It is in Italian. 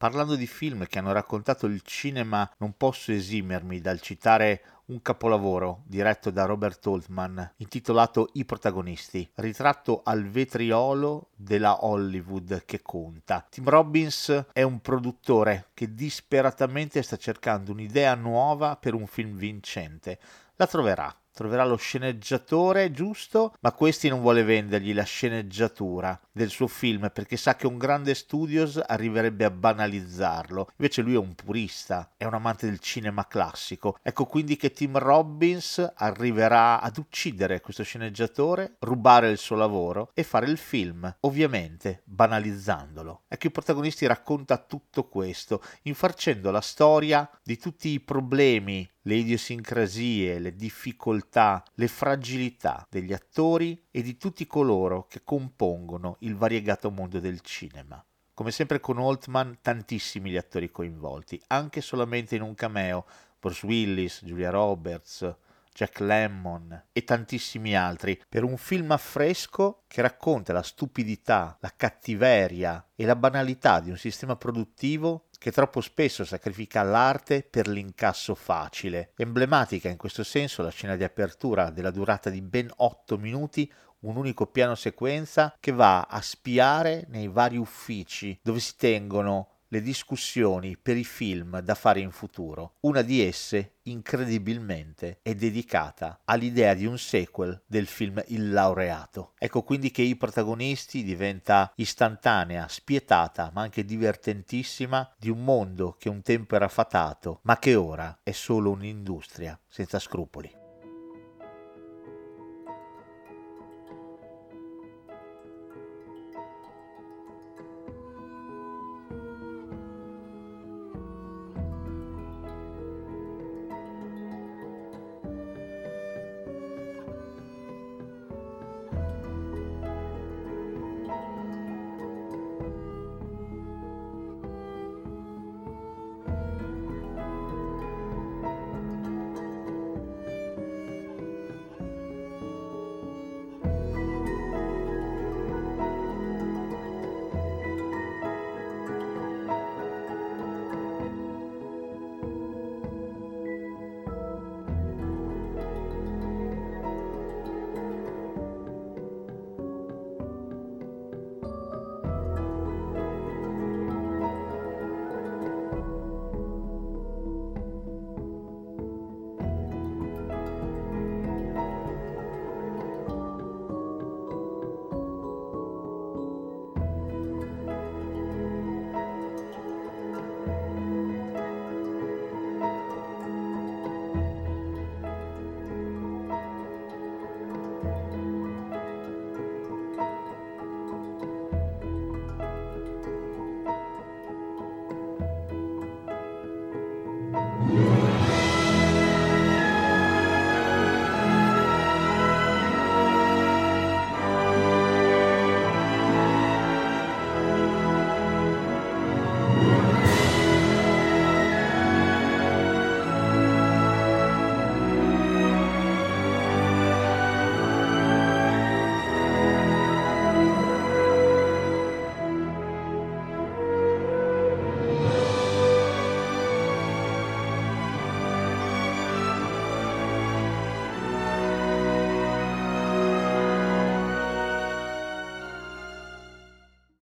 Parlando di film che hanno raccontato il cinema, non posso esimermi dal citare un capolavoro diretto da Robert Altman intitolato I protagonisti, ritratto al vetriolo della Hollywood che conta. Tim Robbins è un produttore che disperatamente sta cercando un'idea nuova per un film vincente. La troverà troverà lo sceneggiatore giusto, ma questi non vuole vendergli la sceneggiatura del suo film perché sa che un grande studios arriverebbe a banalizzarlo. Invece lui è un purista, è un amante del cinema classico. Ecco quindi che Tim Robbins arriverà ad uccidere questo sceneggiatore, rubare il suo lavoro e fare il film, ovviamente banalizzandolo. Ecco i protagonisti racconta tutto questo, infarcendo la storia di tutti i problemi le idiosincrasie, le difficoltà, le fragilità degli attori e di tutti coloro che compongono il variegato mondo del cinema. Come sempre con Altman, tantissimi gli attori coinvolti, anche solamente in un cameo, Bruce Willis, Julia Roberts, Jack Lemmon e tantissimi altri, per un film affresco che racconta la stupidità, la cattiveria e la banalità di un sistema produttivo che troppo spesso sacrifica l'arte per l'incasso facile. Emblematica in questo senso la scena di apertura della durata di ben 8 minuti, un unico piano sequenza che va a spiare nei vari uffici dove si tengono le discussioni per i film da fare in futuro. Una di esse, incredibilmente, è dedicata all'idea di un sequel del film Il laureato. Ecco quindi che i protagonisti diventa istantanea, spietata, ma anche divertentissima di un mondo che un tempo era fatato, ma che ora è solo un'industria senza scrupoli.